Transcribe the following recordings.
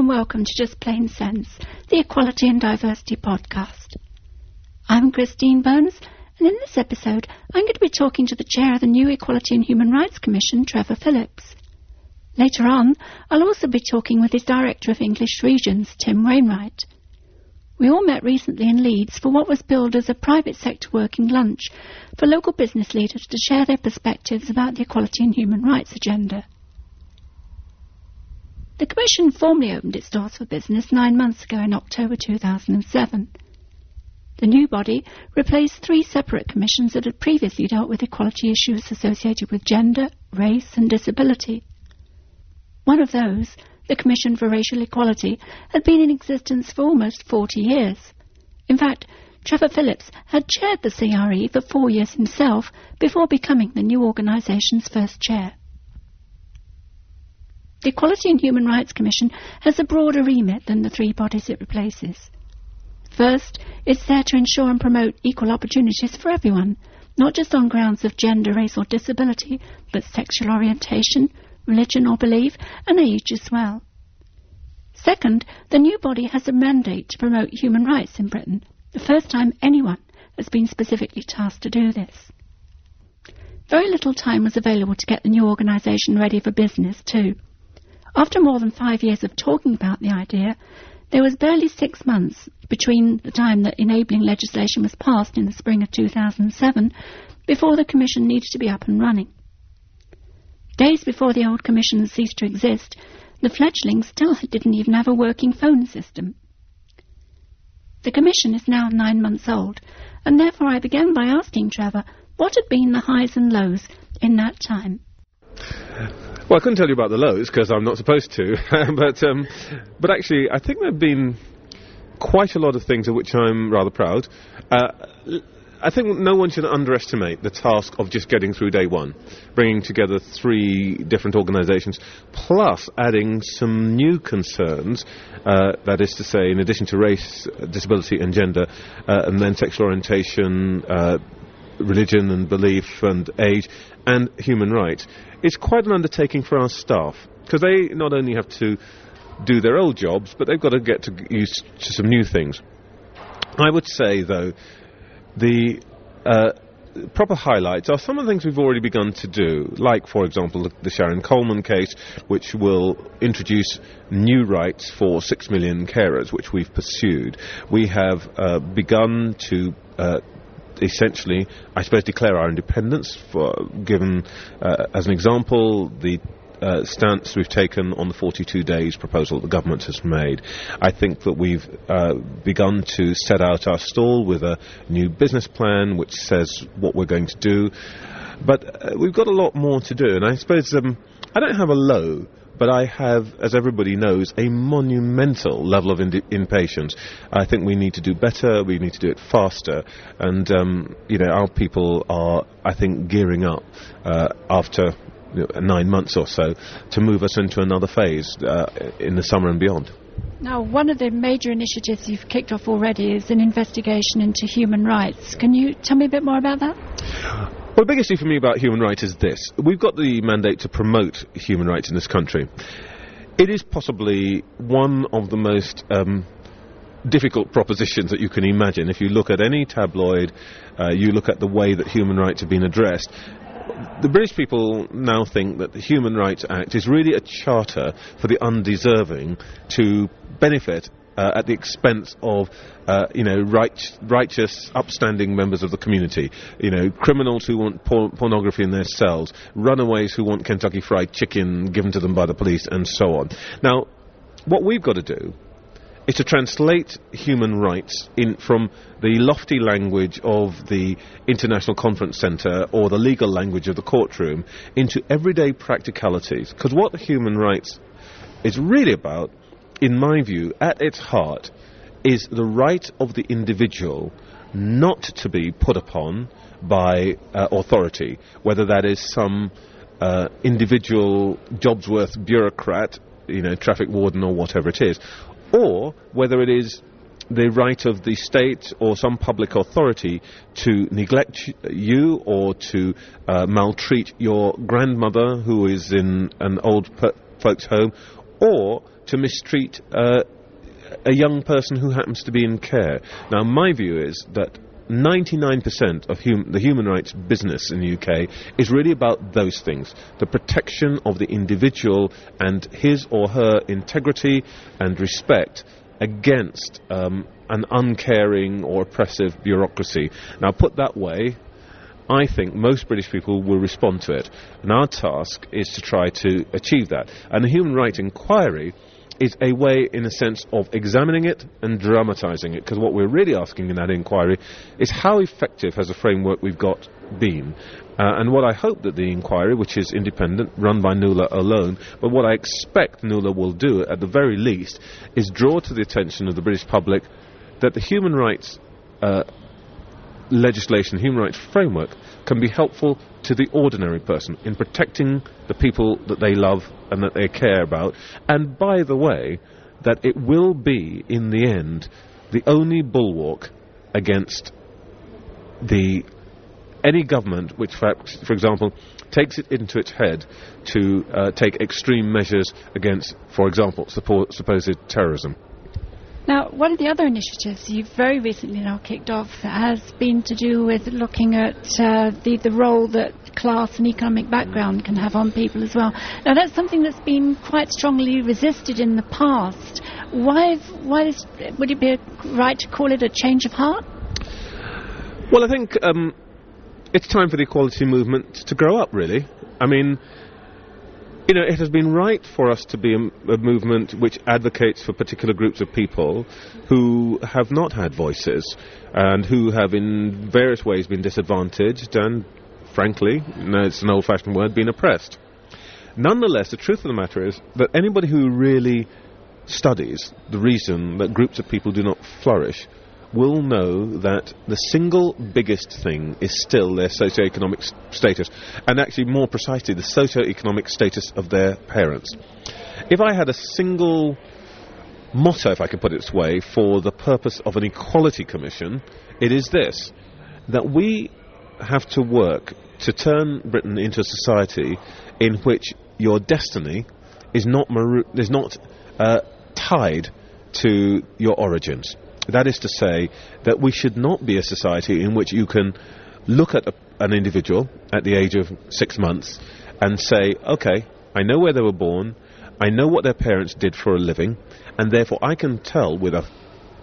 and welcome to Just Plain Sense, the Equality and Diversity podcast. I'm Christine Burns, and in this episode, I'm going to be talking to the chair of the new Equality and Human Rights Commission, Trevor Phillips. Later on, I'll also be talking with his Director of English Regions, Tim Wainwright. We all met recently in Leeds for what was billed as a private sector working lunch for local business leaders to share their perspectives about the equality and human rights agenda. The Commission formally opened its doors for business nine months ago in October 2007. The new body replaced three separate commissions that had previously dealt with equality issues associated with gender, race and disability. One of those, the Commission for Racial Equality, had been in existence for almost 40 years. In fact, Trevor Phillips had chaired the CRE for four years himself before becoming the new organisation's first chair. The Equality and Human Rights Commission has a broader remit than the three bodies it replaces. First, it's there to ensure and promote equal opportunities for everyone, not just on grounds of gender, race or disability, but sexual orientation, religion or belief, and age as well. Second, the new body has a mandate to promote human rights in Britain, the first time anyone has been specifically tasked to do this. Very little time was available to get the new organisation ready for business, too. After more than five years of talking about the idea, there was barely six months between the time that enabling legislation was passed in the spring of 2007 before the Commission needed to be up and running. Days before the old Commission ceased to exist, the fledglings still didn't even have a working phone system. The Commission is now nine months old, and therefore I began by asking Trevor what had been the highs and lows in that time. Well, I couldn't tell you about the lows because I'm not supposed to, but um, but actually, I think there've been quite a lot of things of which I'm rather proud. Uh, I think no one should underestimate the task of just getting through day one, bringing together three different organisations, plus adding some new concerns. Uh, that is to say, in addition to race, disability, and gender, uh, and then sexual orientation, uh, religion and belief and age, and human rights. It's quite an undertaking for our staff because they not only have to do their old jobs, but they've got to get to used to some new things. I would say, though, the uh, proper highlights are some of the things we've already begun to do, like, for example, the, Sharon Coleman case, which will introduce new rights for six million carers, which we've pursued. We have uh, begun to uh, essentially, I suppose, declare our independence. For given uh, as an example, the uh, stance we've taken on the 42 days proposal that the government has made. I think that we've uh, begun to set out our stall with a new business plan which says what we're going to do. But uh, we've got a lot more to do, and I suppose um, I don't have a low but I have, as everybody knows, a monumental level of impatience. I think we need to do better, we need to do it faster, and um, you know our people are, I think, gearing up uh, after you know, nine months or so to move us into another phase uh, in the summer and beyond. Now, one of the major initiatives you've kicked off already is an investigation into human rights. Can you tell me a bit more about that? Well, the biggest issue for me about human rights is this. We've got the mandate to promote human rights in this country. It is possibly one of the most um, difficult propositions that you can imagine. If you look at any tabloid, uh, you look at the way that human rights have been addressed, the British people now think that the Human Rights Act is really a charter for the undeserving to benefit uh, at the expense of, uh, you know, right, righteous, upstanding members of the community. You know, criminals who want por- pornography in their cells, runaways who want Kentucky Fried Chicken given to them by the police, and so on. Now, what we've got to do is to translate human rights in, from the lofty language of the International Conference Centre or the legal language of the courtroom into everyday practicalities. Because what human rights is really about in my view, at its heart, is the right of the individual not to be put upon by uh, authority, whether that is some uh, individual Jobsworth bureaucrat, you know, traffic warden or whatever it is, or whether it is the right of the state or some public authority to neglect you or to uh, maltreat your grandmother who is in an old folks' home or to mistreat uh, a young person who happens to be in care. Now, my view is that 99% of hum- the human rights business in the UK is really about those things the protection of the individual and his or her integrity and respect against um, an uncaring or oppressive bureaucracy. Now, put that way, I think most British people will respond to it. And our task is to try to achieve that. And the Human Rights Inquiry is a way, in a sense, of examining it and dramatising it. Because what we're really asking in that inquiry is how effective has the framework we've got been? Uh, and what I hope that the inquiry, which is independent, run by Onora O'Neill, but what I expect Onora will do, at the very least, is draw to the attention of the British public that the human rights uh, legislation, human rights framework, can be helpful to the ordinary person in protecting the people that they love and that they care about. And by the way, that it will be, in the end, the only bulwark against the any government which, for, example, takes it into its head to uh, take extreme measures against, for example, supposed terrorism. Now, one of the other initiatives you've very recently now kicked off has been to do with looking at uh, the, the role that class and economic background can have on people as well. Now, that's something that's been quite strongly resisted in the past. Why, why is, would it be right to call it a change of heart? Well, I think um, it's time for the equality movement to grow up, really. I mean, you know, it has been right for us to be a, a, movement which advocates for particular groups of people who have not had voices and who have, in various ways, been disadvantaged and, frankly, it's an old-fashioned word, been oppressed. Nonetheless, the truth of the matter is that anybody who really studies the reason that groups of people do not flourish will know that the single biggest thing is still their socio-economic status, and actually more precisely the socio-economic status of their parents. If I had a single motto, if I could put it this way, for the purpose of an equality commission, it is this, that we have to work to turn Britain into a society in which your destiny is not, is not uh, tied to your origins. That is to say, that we should not be a society in which you can look at a, an individual at the age of six months and say, okay, I know where they were born, I know what their parents did for a living, and therefore I can tell with a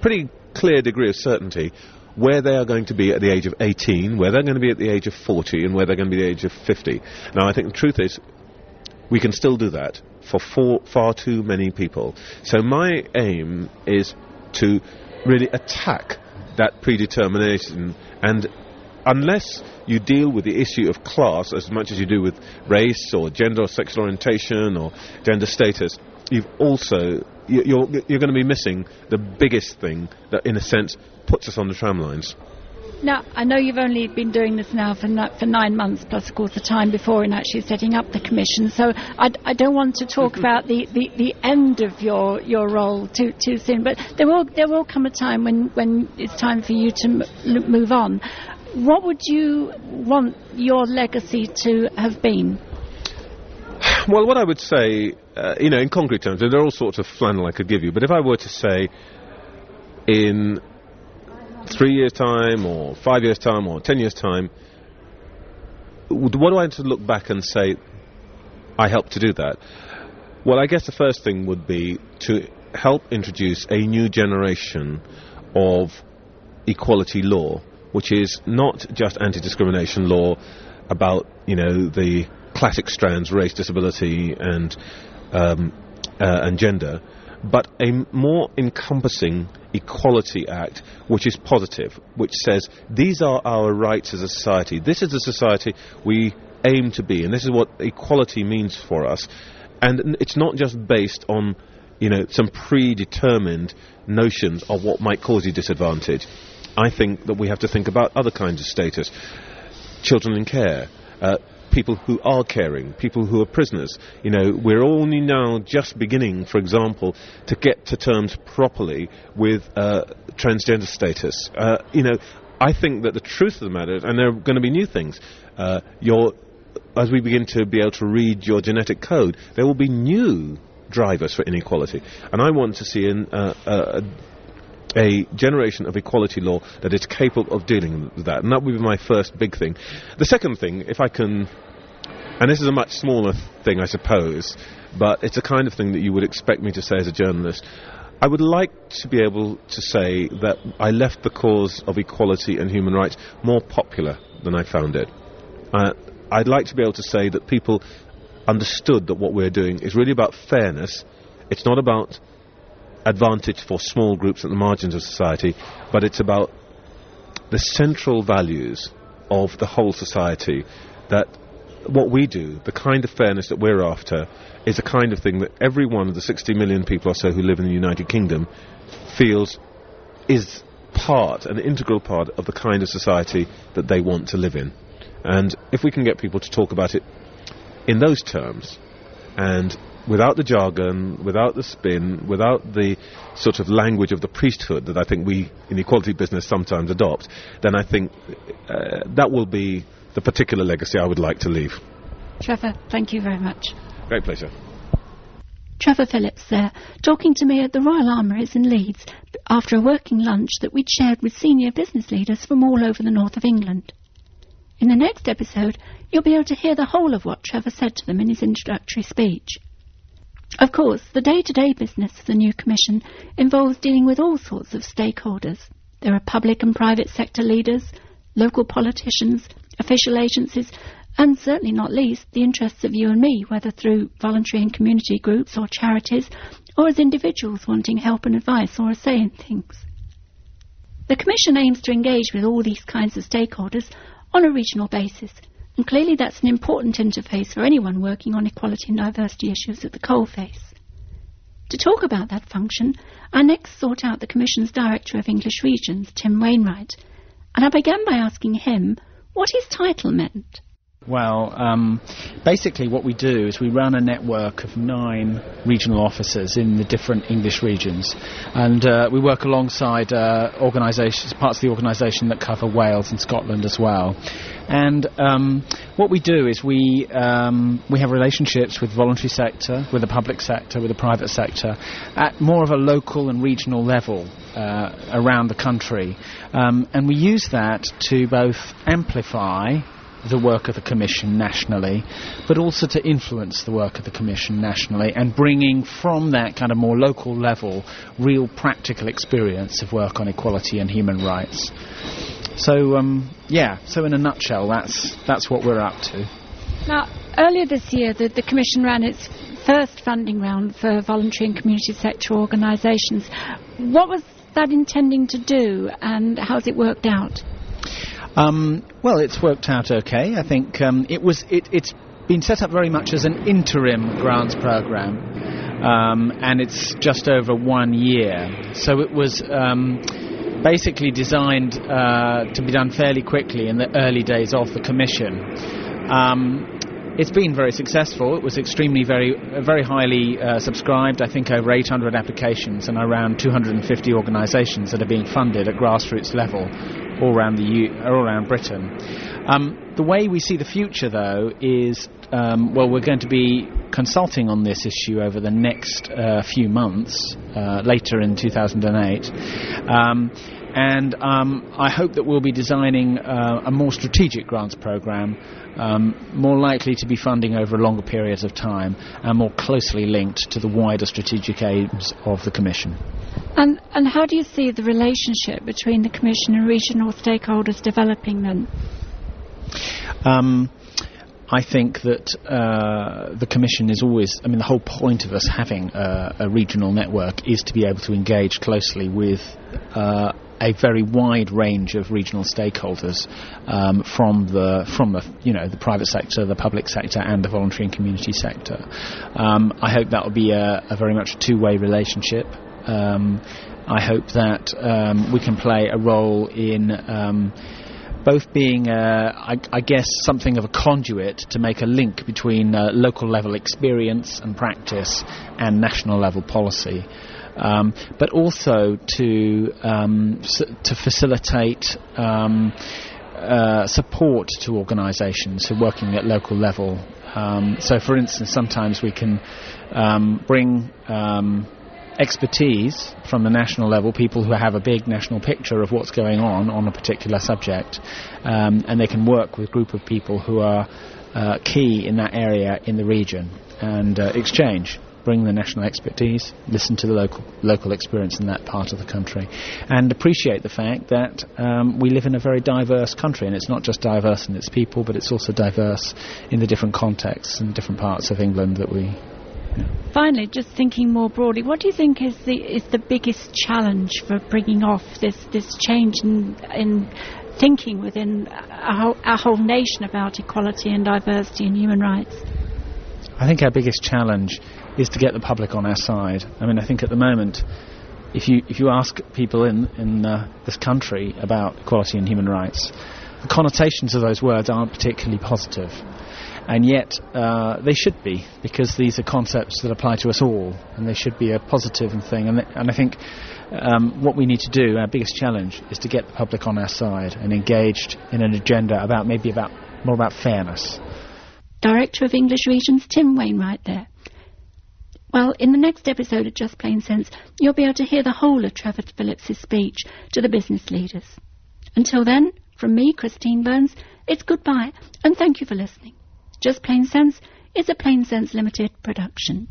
pretty clear degree of certainty where they are going to be at the age of 18, where they're going to be at the age of 40, and where they're going to be at the age of 50. Now, I think the truth is, we can still do that for far, far too many people. So my aim is to really attack that predetermination and unless you deal with the issue of class as much as you do with race or gender or sexual orientation or gender status, you've also you're, you're going to be missing the biggest thing that, in a sense, puts us on the tram lines. Now, I know you've only been doing this now for, for nine months, plus, of course, the time before in actually setting up the commission. So I, I don't want to talk about the, the, the end of your, your role too, too soon. But there will, there will come a time when, when it's time for you to m- move on. What would you want your legacy to have been? Well, what I would say, uh, you know, in concrete terms, there are all sorts of flannel I could give you, but if I were to say in three years' time, or five years' time, or ten years' time, what do I have to look back and say, I helped to do that? Well, I guess the first thing would be to help introduce a new generation of equality law, which is not just anti-discrimination law about, you know, the classic strands, race, disability, and um, uh, and gender, but a more encompassing Equality Act, which is positive, which says these are our rights as a society. This is the society we aim to be, and this is what equality means for us. And it's not just based on, you know, some predetermined notions of what might cause you disadvantage. I think that we have to think about other kinds of status. Children in care, uh, people who are caring, people who are prisoners. You know, we're only now just beginning, for example, to get to terms properly with uh, transgender status. Uh, you know, I think that the truth of the matter, is, and there are going to be new things, uh, your, as we begin to be able to read your genetic code, there will be new drivers for inequality. And I want to see in, uh, uh, a generation of equality law that is capable of dealing with that. And that would be my first big thing. The second thing, if I can, and this is a much smaller thing, I suppose, but it's a kind of thing that you would expect me to say as a journalist. I would like to be able to say that I left the cause of equality and human rights more popular than I found it. Uh, I'd like to be able to say that people understood that what we're doing is really about fairness. It's not about advantage for small groups at the margins of society, but it's about the central values of the whole society that what we do, the kind of fairness that we're after, is the kind of thing that every one of the 60 million people or so who live in the United Kingdom feels is part, an integral part of the kind of society that they want to live in. And if we can get people to talk about it in those terms, and without the jargon, without the spin, without the sort of language of the priesthood that I think we in the equality business sometimes adopt, then I think uh, that will be the particular legacy I would like to leave. Trevor, thank you very much. Great pleasure. Trevor Phillips there, talking to me at the Royal Armouries in Leeds after a working lunch that we'd shared with senior business leaders from all over the north of England. In the next episode, you'll be able to hear the whole of what Trevor said to them in his introductory speech. Of course, the day-to-day business of the new Commission involves dealing with all sorts of stakeholders. There are public and private sector leaders, local politicians, official agencies, and certainly not least the interests of you and me, whether through voluntary and community groups or charities, or as individuals wanting help and advice or a say in things. The Commission aims to engage with all these kinds of stakeholders on a regional basis, and clearly that's an important interface for anyone working on equality and diversity issues at the coalface. To talk about that function, I next sought out the Commission's Director of English Regions, Tim Wainwright, and I began by asking him what his title meant. Well, um, basically, what we do is we run a network of nine regional offices in the different English regions, and uh, we work alongside uh, organisations, parts of the organisation that cover Wales and Scotland as well. And um, what we do is we um, we have relationships with voluntary sector, with the public sector, with the private sector, at more of a local and regional level uh, around the country, um, and we use that to both amplify the work of the Commission nationally, but also to influence the work of the Commission nationally and bringing from that kind of more local level real practical experience of work on equality and human rights. So, um, yeah, so in a nutshell, that's, that's what we're up to. Now, earlier this year, the, the Commission ran its first funding round for voluntary and community sector organisations. What was that intending to do, and how's it worked out? Um, well, it's worked out okay. I think um, it was. It, it's been set up very much as an interim grants program, um, and it's just over one year. So it was um, basically designed uh, to be done fairly quickly in the early days of the commission. Um, it's been very successful. It was extremely very very highly uh, subscribed. I think over 800 applications and around 250 organisations that are being funded at grassroots level all around the U- all around Britain. Um, the way we see the future, though, is um, well, we're going to be consulting on this issue over the next uh, few months, uh, later in 2008. Um, and um, I hope that we'll be designing uh, a more strategic grants program, um, more likely to be funding over longer periods of time and more closely linked to the wider strategic aims of the Commission. And, and how do you see the relationship between the Commission and regional stakeholders developing then? Um, I think that uh, the Commission is always, I mean, the whole point of us having a, a regional network is to be able to engage closely with uh, a very wide range of regional stakeholders um, from the from the you know the private sector, the public sector, and the voluntary and community sector. Um, I hope that will be a, a very much two-way relationship. Um, I hope that um, we can play a role in um, both being, uh, I, I, guess, something of a conduit to make a link between uh, local level experience and practice and national level policy. Um, but also to um, to facilitate um, uh, support to organisations who are working at local level. Um, so, for instance, sometimes we can um, bring expertise from the national level, people who have a big national picture of what's going on on a particular subject, um, and they can work with a group of people who are uh, key in that area in the region and uh, exchange bring the national expertise, listen to the local local experience in that part of the country, and appreciate the fact that um, we live in a very diverse country, and it's not just diverse in its people, but it's also diverse in the different contexts and different parts of England that we. Finally, just thinking more broadly, what do you think is the is the biggest challenge for bringing off this this change in in thinking within our whole, our whole nation about equality and diversity and human rights? I think our biggest challenge is to get the public on our side. I mean, I think at the moment, if you if you ask people in in uh, this country about equality and human rights, the connotations of those words aren't particularly positive, and yet uh, they should be because these are concepts that apply to us all, and they should be a positive thing. And and I think. Um, what we need to do, our biggest challenge, is to get the public on our side and engaged in an agenda about maybe about more about fairness. Director of English Regions Tim Wainwright there. Well, in the next episode of Just Plain Sense, you'll be able to hear the whole of Trevor Phillips' speech to the business leaders. Until then, from me, Christine Burns, it's goodbye, and thank you for listening. Just Plain Sense is a Plain Sense Limited production.